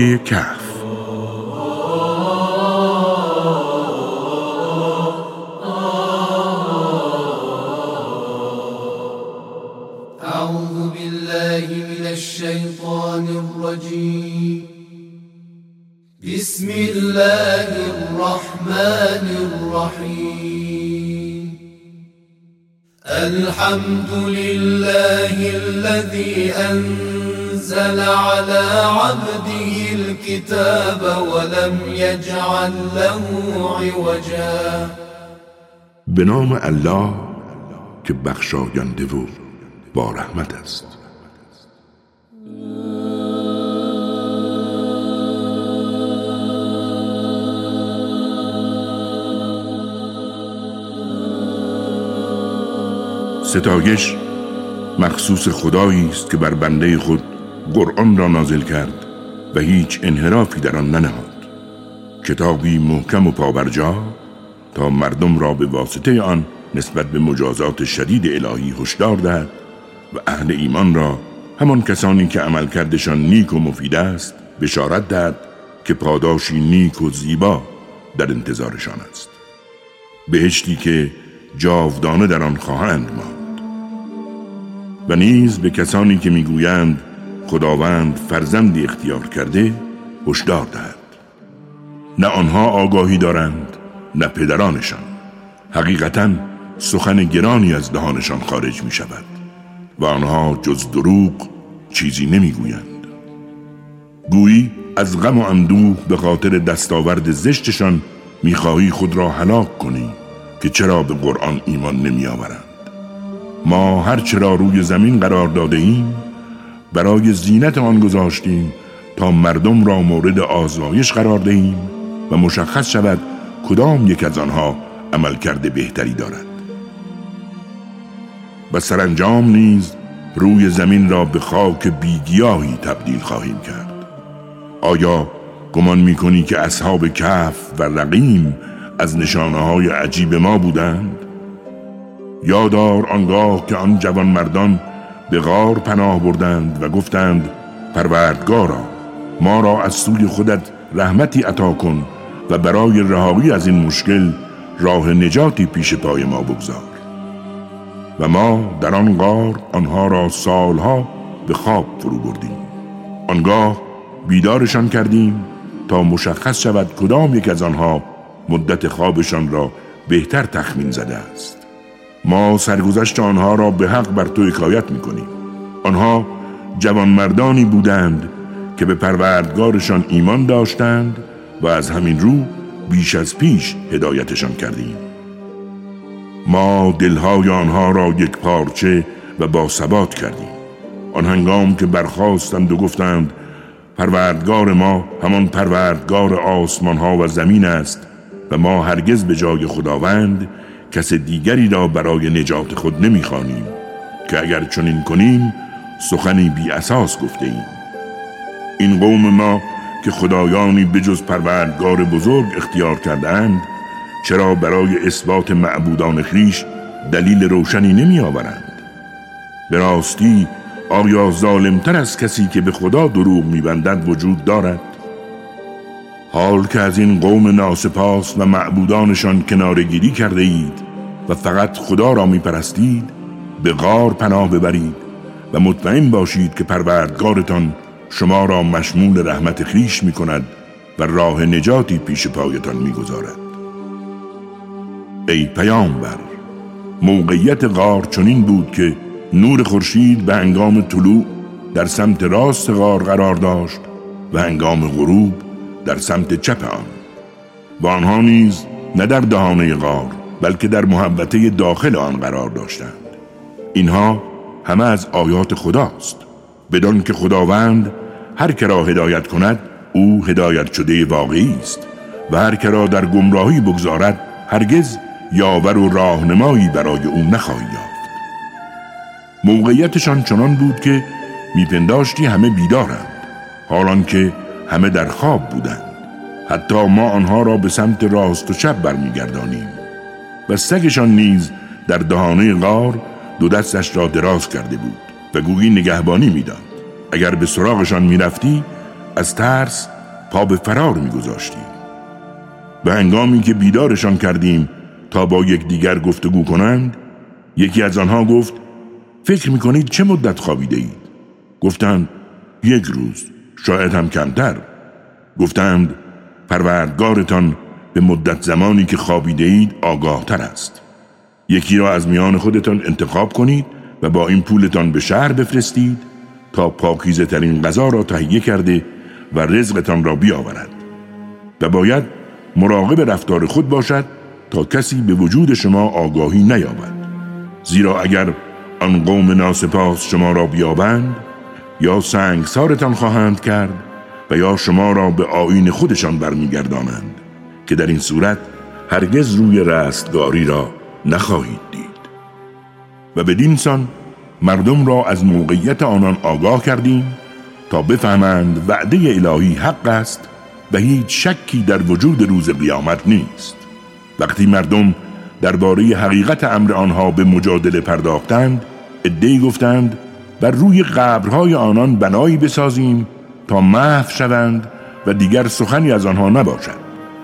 کهف. أعوذ بالله من الشيطان الرجيم. بسم الله الرحمن الرحيم. الحمد لله الذي أنزل على عبده الكتاب ولم يجعل له عوجا. به نام الله که بخشاینده و با رحمت است. ستایش مخصوص خدایی است که بر بنده خود قرآن را نازل کرد. و هیچ انحرافی در آن ننهاد. کتابی محکم و پابرجا تا مردم را به واسطه آن نسبت به مجازات شدید الهی هشدار دهد و اهل ایمان را همان کسانی که عملکردشان نیک و مفید است بشارت دهد که پاداشی نیک و زیبا در انتظارشان است. بهشتی که جاودانه در آن خواهند ماند و نیز به کسانی که می‌گویند خداوند فرزندی اختیار کرده هشدار دهد. نه آنها آگاهی دارند نه پدرانشان. حقیقتا سخن گرانی از دهانشان خارج می شود و آنها جز دروغ چیزی نمی‌گویند. گویی از غم و اندوه به خاطر دستاورد زشتشان می‌خواهی خود را هلاک کنی که چرا به قرآن ایمان نمی آورند ما هر چرا روی زمین قرار داده ایم برای زینت آن گذاشتیم تا مردم را مورد آزمایش قرار دهیم و مشخص شود کدام یک از آنها عمل کرده بهتری دارد و سرانجام نیز روی زمین را به خاک بیگیاهی تبدیل خواهیم کرد آیا گمان می کنی که اصحاب کهف و رقیم از نشانه های عجیب ما بودند؟ یادار آنگاه که آن جوان مردان به غار پناه بردند و گفتند پروردگارا ما را از سوی خودت رحمتی عطا کن و برای رهایی از این مشکل راه نجاتی پیش پای ما بگذار. و ما در آن غار آنها را سالها به خواب فرو بردیم. آنگاه بیدارشان کردیم تا مشخص شود کدام یک از آنها مدت خوابشان را بهتر تخمین زده است. ما سرگذشت آنها را به حق بر تو حکایت می‌کنیم. آنها جوانمردانی بودند که به پروردگارشان ایمان داشتند و از همین رو بیش از پیش هدایتشان کردیم. ما دلهای آنها را یک پارچه و با ثبات کردیم. آن هنگام که برخواستند و گفتند پروردگار ما همان پروردگار آسمان ها و زمین است و ما هرگز به جای خداوند کس دیگری را برای نجات خود نمی‌خوانیم که اگر چنین کنیم سخنی بی اساس گفته ایم این قوم ما که خدایانی بجز پروردگار بزرگ اختیار کردند چرا برای اثبات معبودان خیش دلیل روشنی نمی آورند به راستی آیا ظالمتر از کسی که به خدا دروغ میبندد وجود دارد؟ حال که از این قوم ناسپاس و معبودانشان کنارگیری کرده اید و فقط خدا را میپرستید به غار پناه ببرید و مطمئن باشید که پروردگارتان شما را مشمول رحمت خیش می کند و راه نجاتی پیش پایتان می گذارد. ای پیامبر موقعیت غار چنین بود که نور خورشید به انگام طلوع در سمت راست غار قرار داشت و انگام غروب در سمت چپ آن و آنها نیز نه در دهانه غار بلکه در محبته داخل آن قرار داشتند. اینها همه از آیات خداست. بدان که خداوند هر کرا هدایت کند او هدایت شده واقعی است. و هر کرا در گمراهی بگذارد هرگز یاور و راهنمایی برای او نخواهی یافت. موقعیتشان چنان بود که میپنداشتی همه بیدارند. حالان که همه در خواب بودند. حتی ما آنها را به سمت راست و چپ برمیگردانیم. و سگشان نیز در دهانه غار دو دستش را دراز کرده بود و گویی نگهبانی می‌داد. اگر به سراغشان می‌رفتی از ترس پا به فرار میگذاشتیم به هنگامی که بیدارشان کردیم تا با یکدیگر گفتگو کنند یکی از آنها گفت فکر می‌کنید چه مدت خوابیده اید؟ گفتند یک روز. شاید هم کمتر. گفتند پروردگارتان به مدت زمانی که خوابیده اید آگاه تر است. یکی را از میان خودتان انتخاب کنید و با این پولتان به شهر بفرستید تا پاکیزه ترین غذا را تهیه کرده و رزقتان را بیاورد. و باید مراقب رفتار خود باشد تا کسی به وجود شما آگاهی نیابد. زیرا اگر آن قوم ناسپاس شما را بیابند یا سنگسارتان خواهند کرد و یا شما را به آین خودشان برمیگردانند که در این صورت هرگز روی رستگاری را نخواهید دید. و بدین سان مردم را از موقعیت آنان آگاه کردیم تا بفهمند وعده الهی حق است و هیچ شکی در وجود روز قیامت نیست. وقتی مردم درباره حقیقت امر آنها به مجادله پرداختند ادهی گفتند بر روی قبرهای آنان بنایی بسازیم تا محو شوند و دیگر سخنی از آنها نباشد.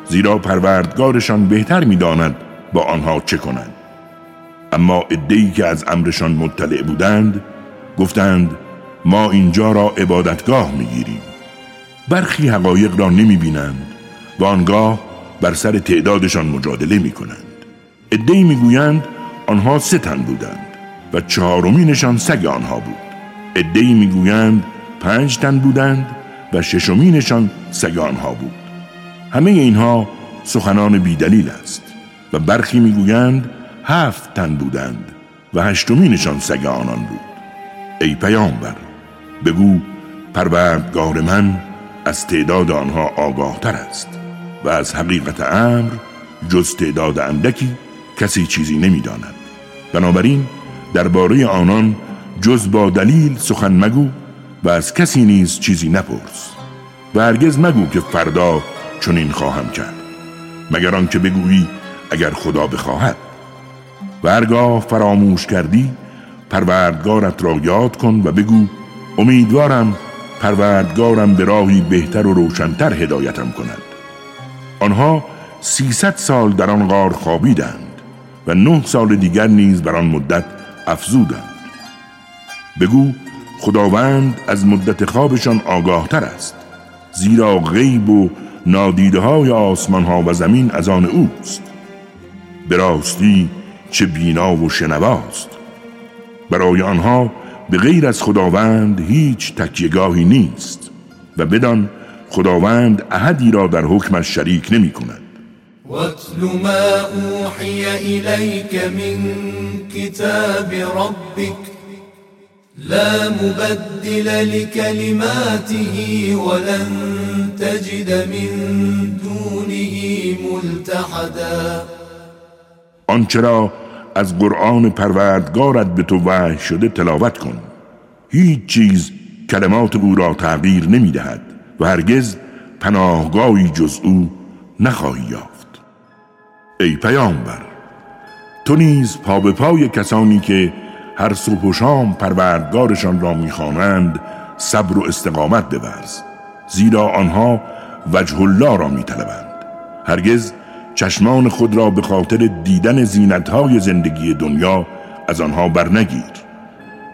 زیرا پروردگارشان بهتر می‌داند با آنها چه کنند. اما ادهی که از امرشان مطلع بودند گفتند ما اینجا را عبادتگاه می‌گیریم. برخی حقایق را نمی بینند و آنگاه بر سر تعدادشان مجادله می کنند ادهی می‌گویند آنها سه تن بودند و چهارمینشان سگ آنها بود. ادهی می‌گویند پنج تن بودند و ششمینشان سگ آنها بود. همه اینها سخنان بیدلیل است و برخی می‌گویند هفت تن بودند و هشتمینشان سگ آنان بود. ای پیامبر بگو پروردگار من از تعداد آنها آگاه تر است و از حقیقت امر جز تعداد اندکی کسی چیزی نمی‌داند. بنابراین درباره آنان جز با دلیل سخن مگو و از کسی نیز چیزی نپرس و هرگز مگو که فردا چنین خواهم کرد مگر آنکه بگویی اگر خدا بخواهد. و هرگاه فراموش کردی پروردگارت را یاد کن و بگو امیدوارم پروردگارم به راهی بهتر و روشنتر هدایتم کند. آنها سیصد سال در آن غار خوابیدند و نه سال دیگر نیز بر آن مدت افزودند. بگو خداوند از مدت خوابشان آگاهتر است زیرا غیب و نادیده های آسمان ها و زمین از آن اوست. به راستی چه بینا و شنواست. برای آنها به غیر از خداوند هیچ تکیگاهی نیست و بدان خداوند احدی را در حکمش شریک نمی کند واتل ما اوحی الیک من کتاب ربک لا مبدل لكلماته ولن تجد من دونه ملتحدا. آنچرا از قرآن پروردگارت به تو وحی شده تلاوت کن. هیچ چیز کلمات او را تغییر نمی دهد و هرگز پناهگاهی جز او نخواهی یافت. ای پیامبر تو نیز پا به پای کسانی که هر صبح و شام پروردگارشان را می‌خوانند صبر و استقامت بورز. زیرا آنها وجه الله را میطلبند. هرگز چشمان خود را به خاطر دیدن زینتهای زندگی دنیا از آنها برنگیر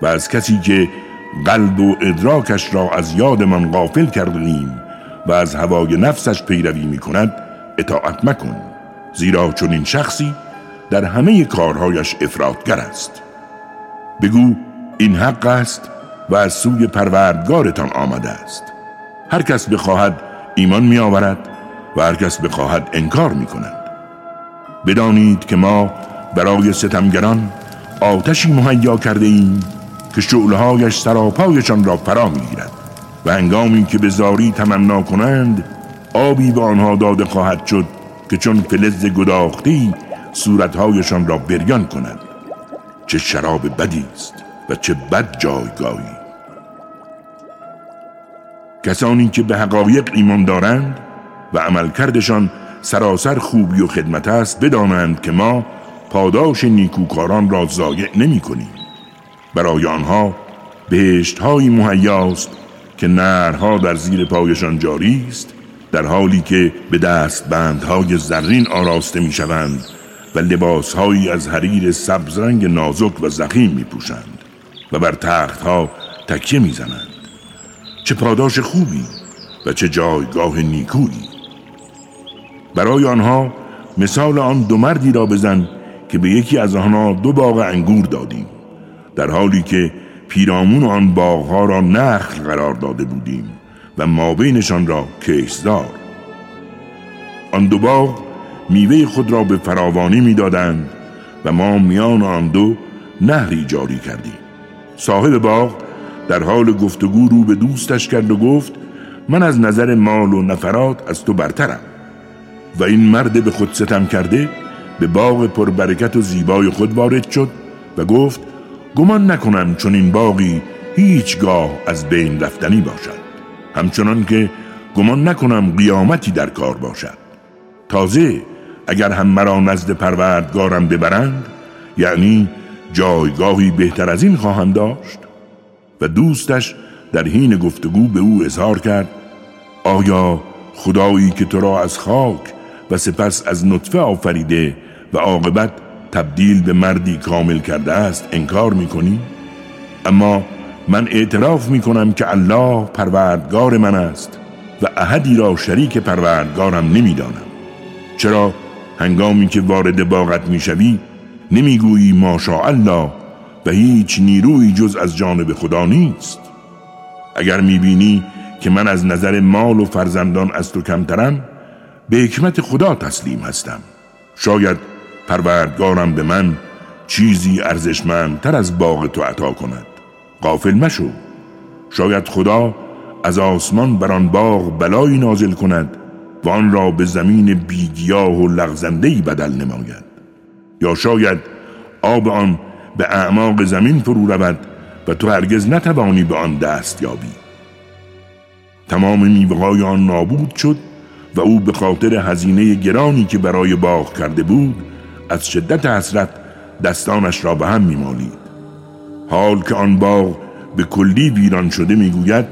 و از کسی که قلب و ادراکش را از یادمان غافل کردیم و از هوای نفسش پیروی می کند اطاعت مکن. زیرا چون این شخصی در همه کارهایش افرادگر است. بگو این حق است و از سوی پروردگارتان آمده است. هر کس بخواهد ایمان می آورد و هر کس بخواهد انکار می کند بدانید که ما برای ستمگران آتشی مهیا کرده ایم که شعلهایش سراپایشان را فرا می‌گیرد و هنگامی که به زاری تمنا کنند آبی به آنها داده خواهد شد که چون فلز گداختی صورتهایشان را بریان کند. چه شراب بدی است و چه بد جایگاهی. کسانی که به حقایق ایمان دارند و عملکردشان سراسر خوبی و خدمت است بدانند که ما پاداش نیکوکاران را ضایع نمی کنیم. برای آنها بهشت های مهیاست که نرها در زیر پایشان جاری است در حالی که به دست بندهای زرین آراسته می شوند. و لباسهایی از حریر سبزرنگ نازک و زخیم می پوشند و بر تختها تکیه می زنند. چه پاداش خوبی و چه جایگاه نیکویی برای آنها مثال آن دو مردی را بزن که به یکی از آنها دو باغ انگور دادیم در حالی که پیرامون آن باغها را نخل قرار داده بودیم و مابینشان را کشزار آن دو باغ میوه خود را به فراوانی می‌دادند و ما میان آن دو نهری جاری کردیم. صاحب باغ در حال گفتگو رو به دوستش کرد و گفت من از نظر مال و نفرات از تو برترم و این مرد به خود ستم کرده به باغ پربرکت و زیبای خود وارد شد و گفت گمان نکنم چون این باقی هیچگاه از بین رفتنی باشد. همچنان که گمان نکنم قیامتی در کار باشد. تازه اگر هم مرا نزد پروردگارم ببرند یعنی جایگاهی بهتر از این خواهم داشت. و دوستش در حین گفتگو به او اظهار کرد آیا خدایی که تو را از خاک و سپس از نطفه آفریده و عاقبت تبدیل به مردی کامل کرده است انکار می‌کنی؟ اما من اعتراف می‌کنم که الله پروردگار من است و احدی را شریک پروردگارم نمی‌دانم. چرا؟ هنگامی که وارد باغت می‌شوی نمی‌گویی ماشاءالله و هیچ نیروی جز از جانب خدا نیست. اگر می‌بینی که من از نظر مال و فرزندان از تو کمترم به حکمت خدا تسلیم هستم. شاید پروردگارم به من چیزی ارزشمندتر از باغ تو عطا کند. قافل مشو. شاید خدا از آسمان بر آن باغ بلایی نازل کند و آن را به زمین بیگیاه و لغزندهی بدل نماید. یا شاید آب آن به اعماق زمین فرو رود و تو هرگز نتوانی به آن دست یابی. تمام میوه‌های آن نابود شد و او به خاطر هزینه گرانی که برای باغ کرده بود از شدت حسرت دستانش را به هم میمالید. حال که آن باغ به کلی ویران شده می‌گوید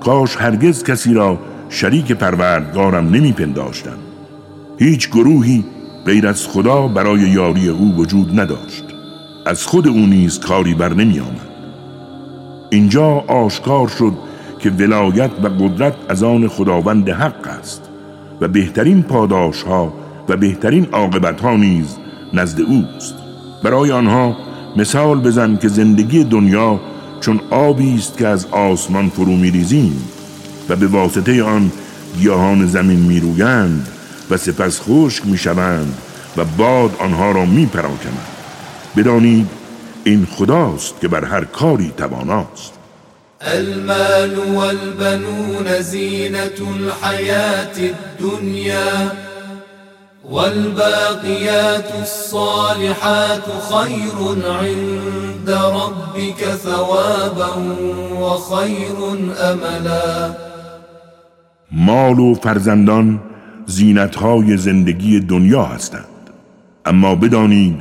کاش هرگز کسی را شریک پروردگارم نمیپنداشتم. هیچ گروهی غیر از خدا برای یاری او وجود نداشت. از خود او نیز کاری بر نمی آمد اینجا آشکار شد که ولایت و قدرت از آن خداوند حق است و بهترین پاداش ها و بهترین عاقبت ها نیز نزد اوست. برای آنها مثال بزن که زندگی دنیا چون آبی است که از آسمان فرو میریزیم. و به واسطه آن گیاهان زمین میرویند و سپس خشک می‌شوند و باد آنها را میپراکند بدانید این خداست که بر هر کاری تواناست. المال والبنون زینت الحیات الدنیا والباقيات الصالحات خير عند ربك ثوابا وخير املا مال و فرزندان زینتهای زندگی دنیا هستند. اما بدانید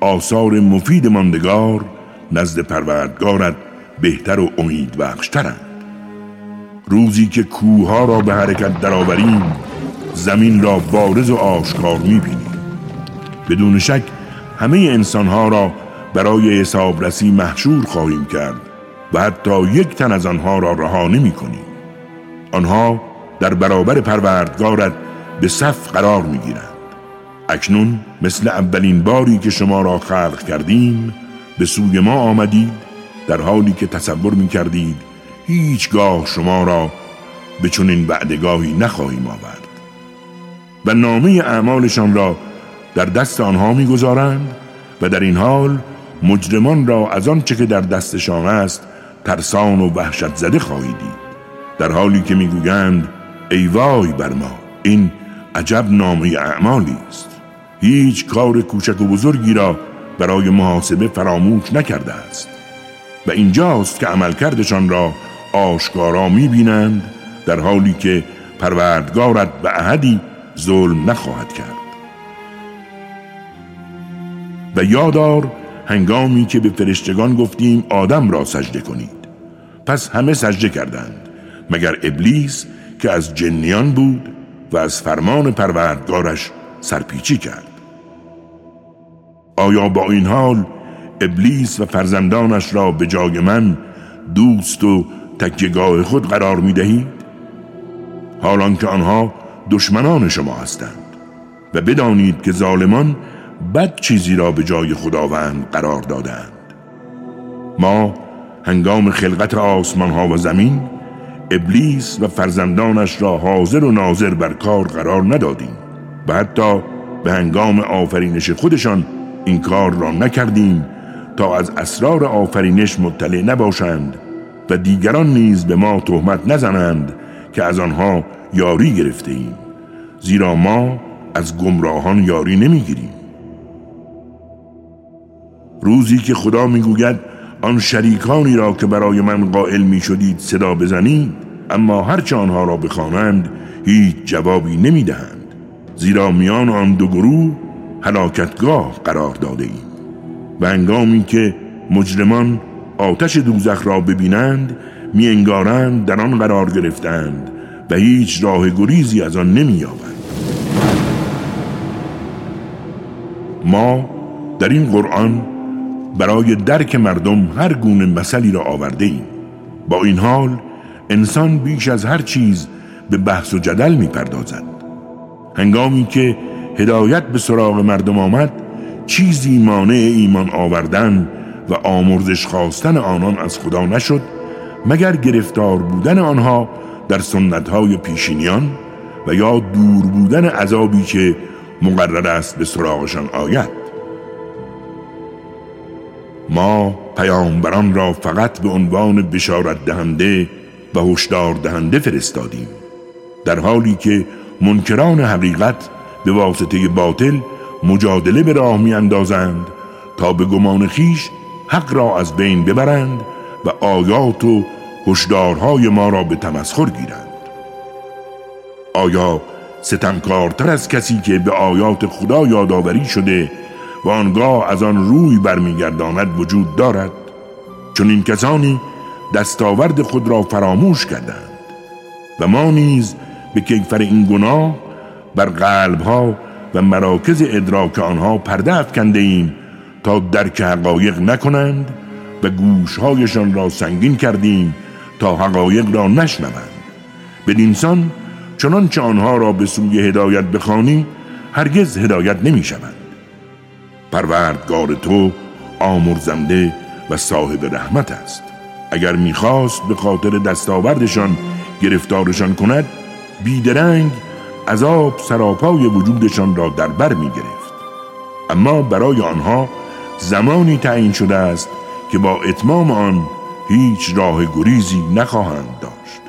آثار مفید ماندگار نزد پروردگارت بهتر و امید بخشترند. روزی که کوها را به حرکت درآوریم زمین را بارز و آشکار می‌بینیم. بدون شک همه انسانها را برای حسابرسی محشور خواهیم کرد و حتی یک تن از آنها را رها نمی کنیم آنها در برابر پروردگارت به صف قرار می گیرند اکنون مثل اولین باری که شما را خلق کردیم به سوی ما آمدید در حالی که تصور می کردید هیچگاه شما را به چنین بعدگاهی نخواهیم آورد. و نامه اعمالشان را در دست آنها می‌گذارند و در این حال مجرمان را از آنچه که در دستشان است ترسان و وحشت زده خواهیدید در حالی که می‌گویند ای وای بر ما این عجب نامه اعمالی است. هیچ کار کوچک و بزرگی را برای محاسبه فراموش نکرده است. و اینجاست که عملکردشان را آشکارا می‌بینند در حالی که پروردگارت به احدی ظلم نخواهد کرد. و یادار هنگامی که به فرشتگان گفتیم آدم را سجده کنید. پس همه سجده کردند مگر ابلیس که از جنیان بود و از فرمان پروردگارش سرپیچی کرد آیا با این حال ابلیس و فرزندانش را به جای من دوست و تکیگاه خود قرار می دهید؟ حالان که آنها دشمنان شما هستند و بدانید که ظالمان بد چیزی را به جای خداوند قرار دادند ما هنگام خلقت آسمان ها و زمین ابلیس و فرزندانش را حاضر و ناظر بر کار قرار ندادیم و حتی به هنگام آفرینش خودشان این کار را نکردیم تا از اسرار آفرینش مطلع نباشند و دیگران نیز به ما تهمت نزنند که از آنها یاری گرفته ایم زیرا ما از گمراهان یاری نمی‌گیریم. روزی که خدا می‌گوید آن شریکانی را که برای من قائل می شدید صدا بزنید اما هرچه آنها را بخوانند هیچ جوابی نمی دهند زیرا میان آن دو گروه هلاکتگاه قرار داده ایم و انگامی که مجرمان آتش دوزخ را ببینند می انگارند در آن قرار گرفتند و هیچ راه گریزی از آن نمی یابند ما در این قرآن برای درک مردم هر گونه مسئله را آورده ایم با این حال انسان بیش از هر چیز به بحث و جدل می پردازد هنگامی که هدایت به سراغ مردم آمد چیزی مانع ایمان آوردن و آمرزش خواستن آنان از خدا نشد مگر گرفتار بودن آنها در سنتهای پیشینیان و یا دور بودن عذابی که مقرر است به سراغشان آید. ما پیامبران را فقط به عنوان بشارت دهنده و هشدار دهنده فرستادیم. در حالی که منکران حقیقت به واسطه باطل مجادله به راه می اندازند تا به گمان خیش حق را از بین ببرند و آیات و هشدارهای ما را به تمسخر گیرند. آیا ستمکارتر از کسی که به آیات خدا یادآوری شده و آنگاه از آن روی برمیگرداند وجود دارد چون این کسانی دستاورد خود را فراموش کردند و ما نیز به کیفر این گناه بر قلبها و مراکز ادراک آنها پرده افکنده ایم تا درک حقایق نکنند و گوشهایشان را سنگین کردیم تا حقایق را نشنوند. بدینسان چنانچه آنها را به سوی هدایت بخوانی هرگز هدایت نمی شوند پروردگار تو آمرزنده و صاحب رحمت است. اگر می‌خواست به خاطر دستاوردشان گرفتارشان کند بیدرنگ عذاب سراپای وجودشان را در بر می گرفت. اما برای آنها زمانی تعیین شده است که با اتمام آن هیچ راه گریزی نخواهند داشت.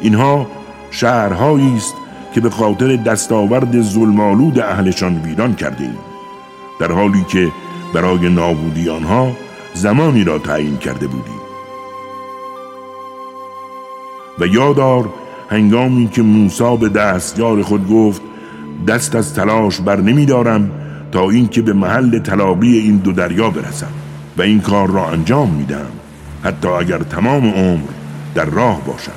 اینها شهرهایی است که به خاطر دستاورد ظلمالود اهلشان ویران کرده ایم. در حالی که برای نابودی آنها زمانی را تعیین کرده بودیم. و یادار هنگامی که موسی به دستیار خود گفت دست از تلاش بر نمی دارم تا اینکه به محل تلاقی این دو دریا برسم و این کار را انجام میدم حتی اگر تمام عمر در راه باشم.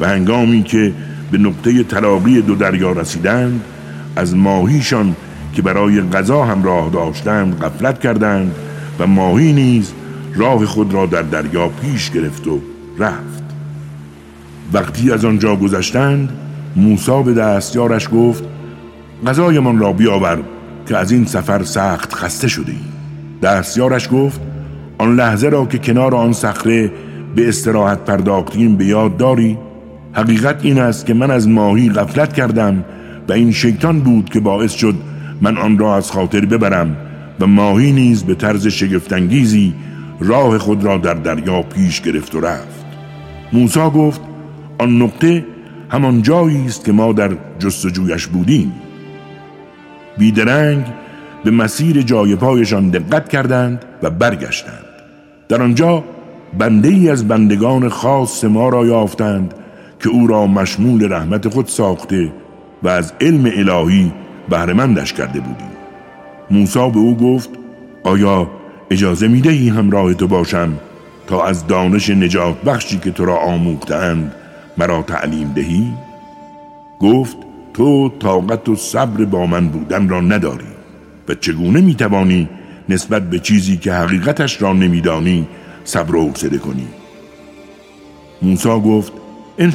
و هنگامی که به نقطه تلاقی دو دریا رسیدند از ماهیشان که برای غذا هم راه داشتند غفلت کردند و ماهی نیز راه خود را در دریا پیش گرفت و رفت وقتی از آنجا گذشتند موسی به دستیارش گفت غذایمان را بیاور که از این سفر سخت خسته شده ای. دستیارش گفت آن لحظه را که کنار آن صخره به استراحت پرداختیم به یاد داری حقیقت این است که من از ماهی غفلت کردم و این شیطان بود که باعث شد من آن را از خاطر ببرم و ماهی نیز به طرز شگفتانگیزی راه خود را در دریا پیش گرفت و رفت. موسی گفت آن نقطه همان جایی است که ما در جستجویش بودیم. بیدرنگ به مسیر جای پایشان دقت کردند و برگشتند. در آنجا بنده ای از بندگان خاص ما را یافتند که او را مشمول رحمت خود ساخته و از علم الهی بهرهمندش کرده بودیم موسی به او گفت آیا اجازه می دهی همراه تو باشم تا از دانش نجات بخشی که تو را آموختند مرا تعلیم دهی؟ گفت تو طاقت و صبر با من بودن را نداری و چگونه می‌توانی نسبت به چیزی که حقیقتش را نمیدانی صبر و حوصله کنی؟ موسی گفت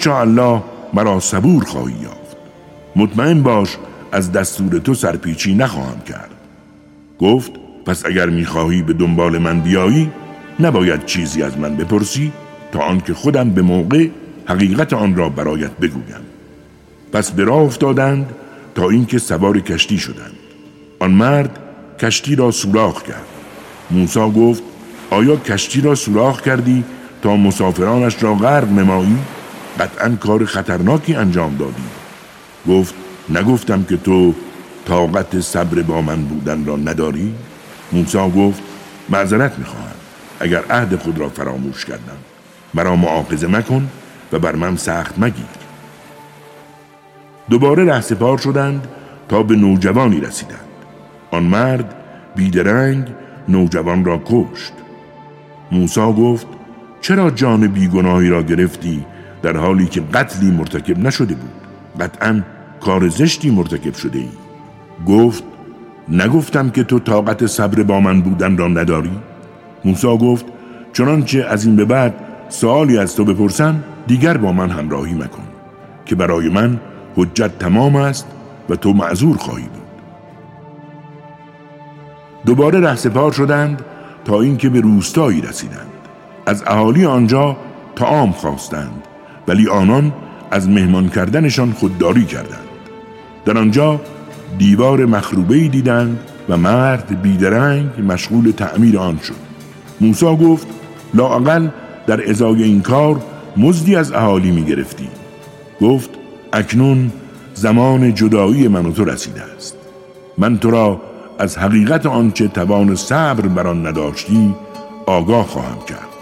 الله مرا صبور خواهی یافت. مطمئن باش از دستور تو سرپیچی نخواهم کرد. گفت پس اگر می‌خواهی به دنبال من بیایی نباید چیزی از من بپرسی تا آنکه خودم به موقع حقیقت آن را برایت بگویم. پس به راه افتادند تا اینکه سوار کشتی شدند. آن مرد کشتی را سوراخ کرد. موسی گفت آیا کشتی را سوراخ کردی تا مسافرانش را غرق نمایی؟ قطعا کار خطرناکی انجام دادی. گفت نگفتم که تو طاقت صبر با من بودن را نداری؟ موسی گفت معذرت می‌خواهم. اگر عهد خود را فراموش کردم مرا معاقزه مکن و بر من سخت مگیر. دوباره رهسپار شدند تا به نوجوانی رسیدند. آن مرد بیدرنگ نوجوان را کشت. موسی گفت چرا جان بیگناهی را گرفتی در حالی که قتلی مرتکب نشده بود؟ قطعا کار زشتی مرتکب شده ای. گفت نگفتم که تو طاقت صبر با من بودن را نداری؟ موسی گفت چنانچه از این به بعد سوالی از تو بپرسم دیگر با من همراهی مکن که برای من حجت تمام است و تو معذور خواهی بود. دوباره رهسپار شدند تا اینکه به روستایی رسیدند. از اهالی آنجا تعام خواستند ولی آنان از مهمان کردنشان خودداری کردند. در آنجا دیوار مخروبه دیدند و مرد بیدرنگ مشغول تعمیر آن شد. موسی گفت لااقل در ازای این کار مزدی از اهالی می گرفتی گفت اکنون زمان جدایی من و تو رسیده است. من تو را از حقیقت آنچه توان صبر بر آن نداشتی آگاه خواهم کرد.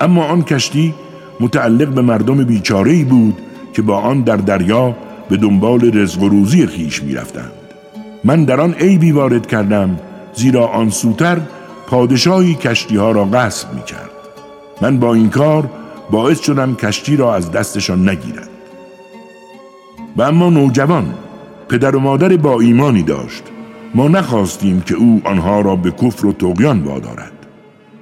اما آن کشتی متعلق به مردم بیچاره‌ای بود که با آن در دریا به دنبال رزق و روزی خیش می‌رفتند. من در آن عیبی وارد کردم زیرا آن سوتر پادشاهی کشتی ها را غصب می کرد من با این کار باعث شدم کشتی را از دستشان نگیرد. و اما نوجوان پدر و مادر با ایمانی داشت. ما نخواستیم که او آنها را به کفر و تقیان وادارد.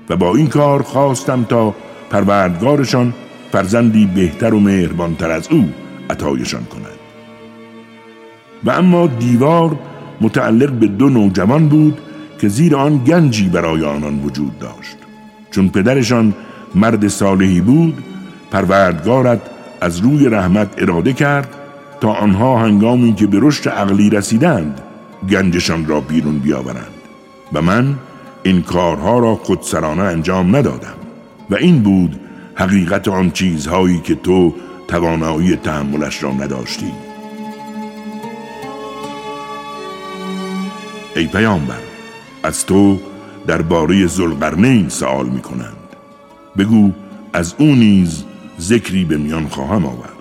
و با این کار خواستم تا پروردگارشان فرزندی بهتر و مهربانتر از او عطایشان کند. و اما دیوار متعلق به دو نوجوان بود که زیر آن گنجی برای آنان وجود داشت. چون پدرشان مرد صالحی بود پروردگارت از روی رحمت اراده کرد تا آنها هنگامی که به رشد عقلی رسیدند گنجشان را بیرون بیاورند. و من این کارها را خودسرانه انجام ندادم. و این بود حقیقت آن چیزهایی که تو توانایی تحملش را نداشتی. ای پیامبر از تو درباره زلقرنین سوال می کنند بگو از او نیز ذکری به میان خواهم آورد.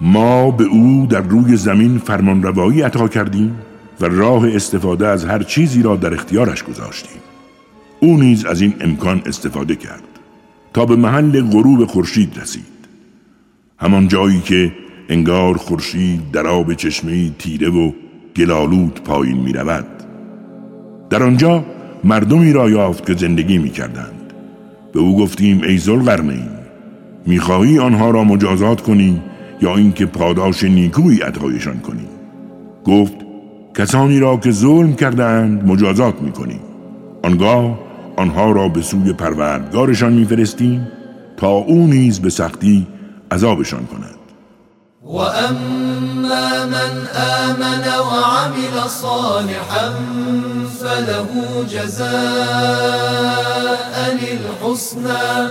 ما به او در روی زمین فرمان روایی عطا کردیم و راه استفاده از هر چیزی را در اختیارش گذاشتیم. او نیز از این امکان استفاده کرد تا به محل غروب خورشید رسید. همان جایی که انگار خورشید در آب چشمه تیره و گلالود پایین می رود. در آنجا مردمی را یافت که زندگی می کردند. به او گفتیم ای می می‌خواهی آنها را مجازات کنی یا اینکه پاداش نیکویی عطایشان کنی گفت کسانی را که ظلم کردند مجازات می‌کنیم آنگاه آنها را به سوی پروردگارشان میفرستیم تا او نیز به سختی عذابشان کند و اما من آمن وعمل صالحا فله جزاء الحسنى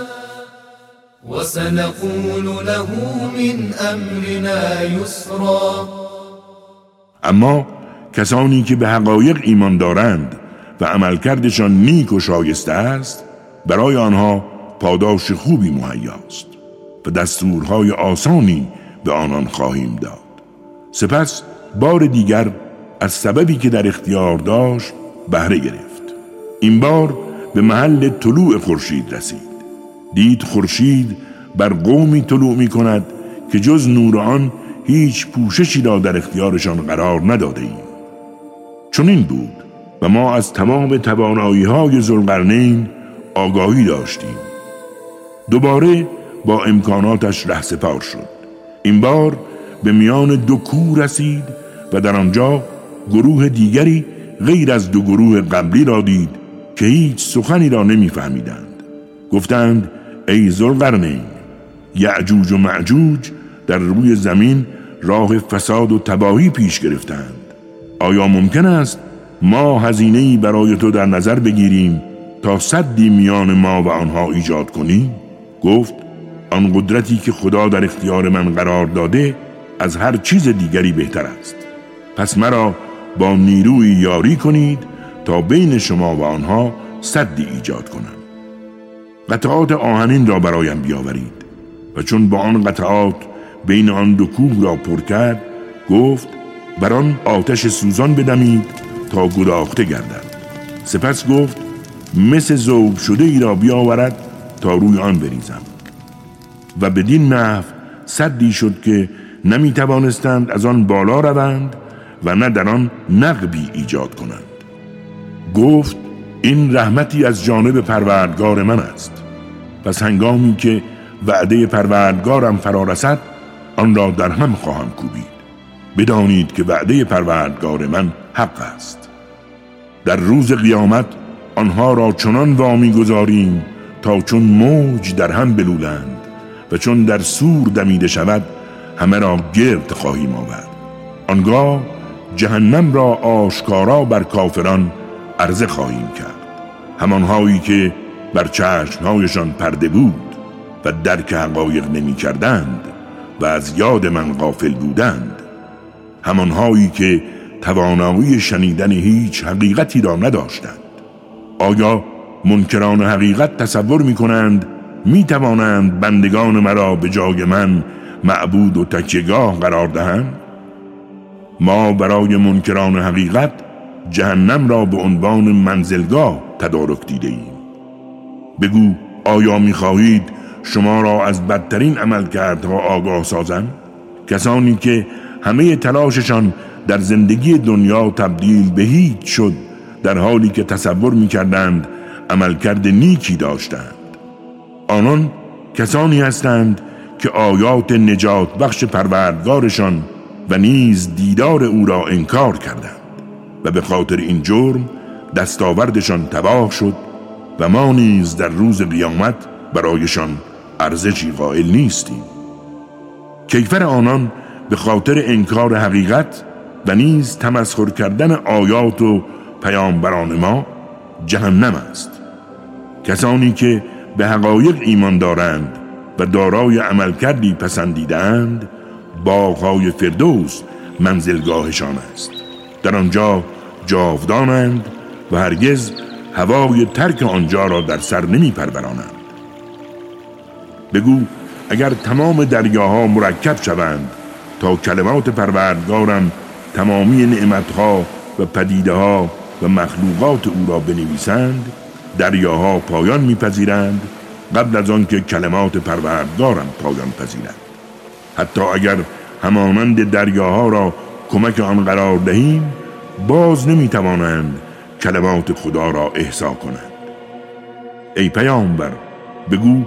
وسنقول له من امرنا یسرا اما کسانی که به حقایق ایمان دارند و عملکردشان نیک و شایسته است برای آنها پاداش خوبی مهیاست و دستورهای آسانی به آنان خواهیم داد. سپس بار دیگر از سببی که در اختیار داشت بهره گرفت. این بار به محل طلوع خورشید رسید. دید خورشید بر قومی طلوع می کند که جز نور آن هیچ پوششی را در اختیارشان قرار نداده ایم. چون این بود و ما از تمام توانایی های زلقرنین آگاهی داشتیم. دوباره با امکاناتش سپار شد. این بار به میان دو کوه رسید و در آنجا گروه دیگری غیر از دو گروه قبلی را دید که هیچ سخنی را نمیفهمیدند. گفتند ای زلقرنین یعجوج و معجوج در روی زمین راه فساد و تباهی پیش گرفتند. آیا ممکن است ما هزینه برای تو در نظر بگیریم تا صدی میان ما و آنها ایجاد کنیم؟ گفت آن قدرتی که خدا در اختیار من قرار داده از هر چیز دیگری بهتر است. پس مرا با نیروی یاری کنید تا بین شما و آنها صدی ایجاد کنم. قطعات آهنین را برایم بیاورید و چون با آن قطعات بین آن دو کوه را پر کرد گفت بر آن آتش سوزان بدمید تا گداخته گردد. سپس گفت مثل زوب شده ای را بیاورد تا روی آن بریزم. و بدین نحو صدی شد که نمی توانستند از آن بالا روند و نه در آن نقبی ایجاد کنند. گفت این رحمتی از جانب پروردگار من است. پس هنگامی که وعده پروردگارم فرا رسد آن را در هم خواهم کوبید. بدانید که وعده پروردگار من حق است. در روز قیامت آنها را چنان وامی گذاریم تا چون موج در هم بلولند. و چون در سور دمیده شود همه را گرد خواهیم آورد. آنگاه جهنم را آشکارا بر کافران عرضه خواهیم کرد. همانهایی که بر چشمهایشان پرده بود و درک حقایق نمی کردند و از یاد من غافل بودند همانهایی که توانایی شنیدن هیچ حقیقتی را نداشتند. آیا منکران حقیقت تصور می کنند می توانند بندگان مرا به جای من معبود و تکیگاه قرار دهند؟ ما برای منکران حقیقت جهنم را به عنوان منزلگاه تدارک دیده ایم بگو آیا می خواهید شما را از بدترین عملکردها آگاه سازم؟ کسانی که همه تلاششان در زندگی دنیا تبدیل به هیچ شد در حالی که تصور می کردند عملکرد نیکی داشتند. آنان کسانی هستند که آیات نجات بخش پروردگارشان و نیز دیدار او را انکار کردند و به خاطر این جرم دستاوردشان تباه شد و ما نیز در روز قیامت برایشان ارزشی قائل نیستیم. کیفر آنان به خاطر انکار حقیقت و نیز تمسخر کردن آیات و پیامبران ما جهنم است. کسانی که به حقایق ایمان دارند و دارای عملکردی پسندیدند باغهای فردوس منزلگاهشان است. در آنجا جاودانند و هرگز هوای ترک آنجا را در سر نمی پرورانند بگو اگر تمام دریاها مرکب شوند تا کلمات پروردگارم تمامی نعمتها و پدیده ها و مخلوقات او را بنویسند دریاها پایان میپذیرند قبل از آنکه کلمات پروردگارم پایان پذیرند. حتی اگر همانند دریاها را کمک آن قرار دهیم باز نمی‌توانند کلمات خدا را احسا کنند. ای پیامبر بگو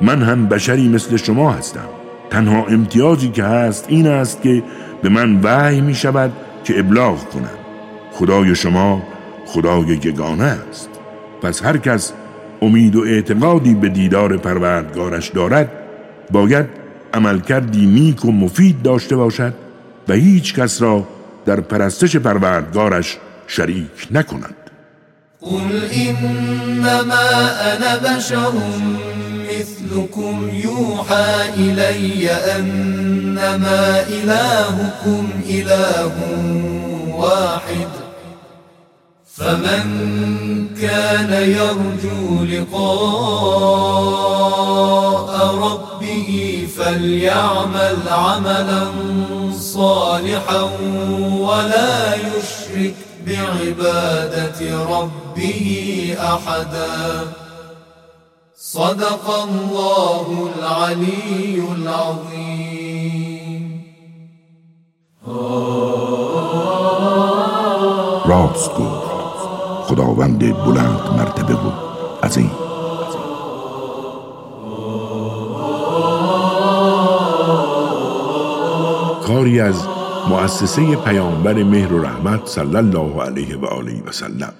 من هم بشری مثل شما هستم. تنها امتیازی که هست این است که به من وحی می شود که ابلاغ کنم. خدای شما خدای یگانه است. پس هر کس امید و اعتقادی به دیدار پروردگارش دارد باید عملکردی نیک و مفید داشته باشد و هیچ کس را در پرستش پروردگارش شریک نکند. قل انما انا بشر مثلكم يوحى الي انما الهكم اله واحد. فمن كان يرجو لقاء ربه فليعمل عملا صالحا ولا يشرك بعبادة ربه أحدا. صدق الله العلي العظيم. راست گفت خداوند بلند مرتبه و عظیم. کاری از مؤسسه پیامبر مهر و رحمت صلی الله علیه و آله و سلم.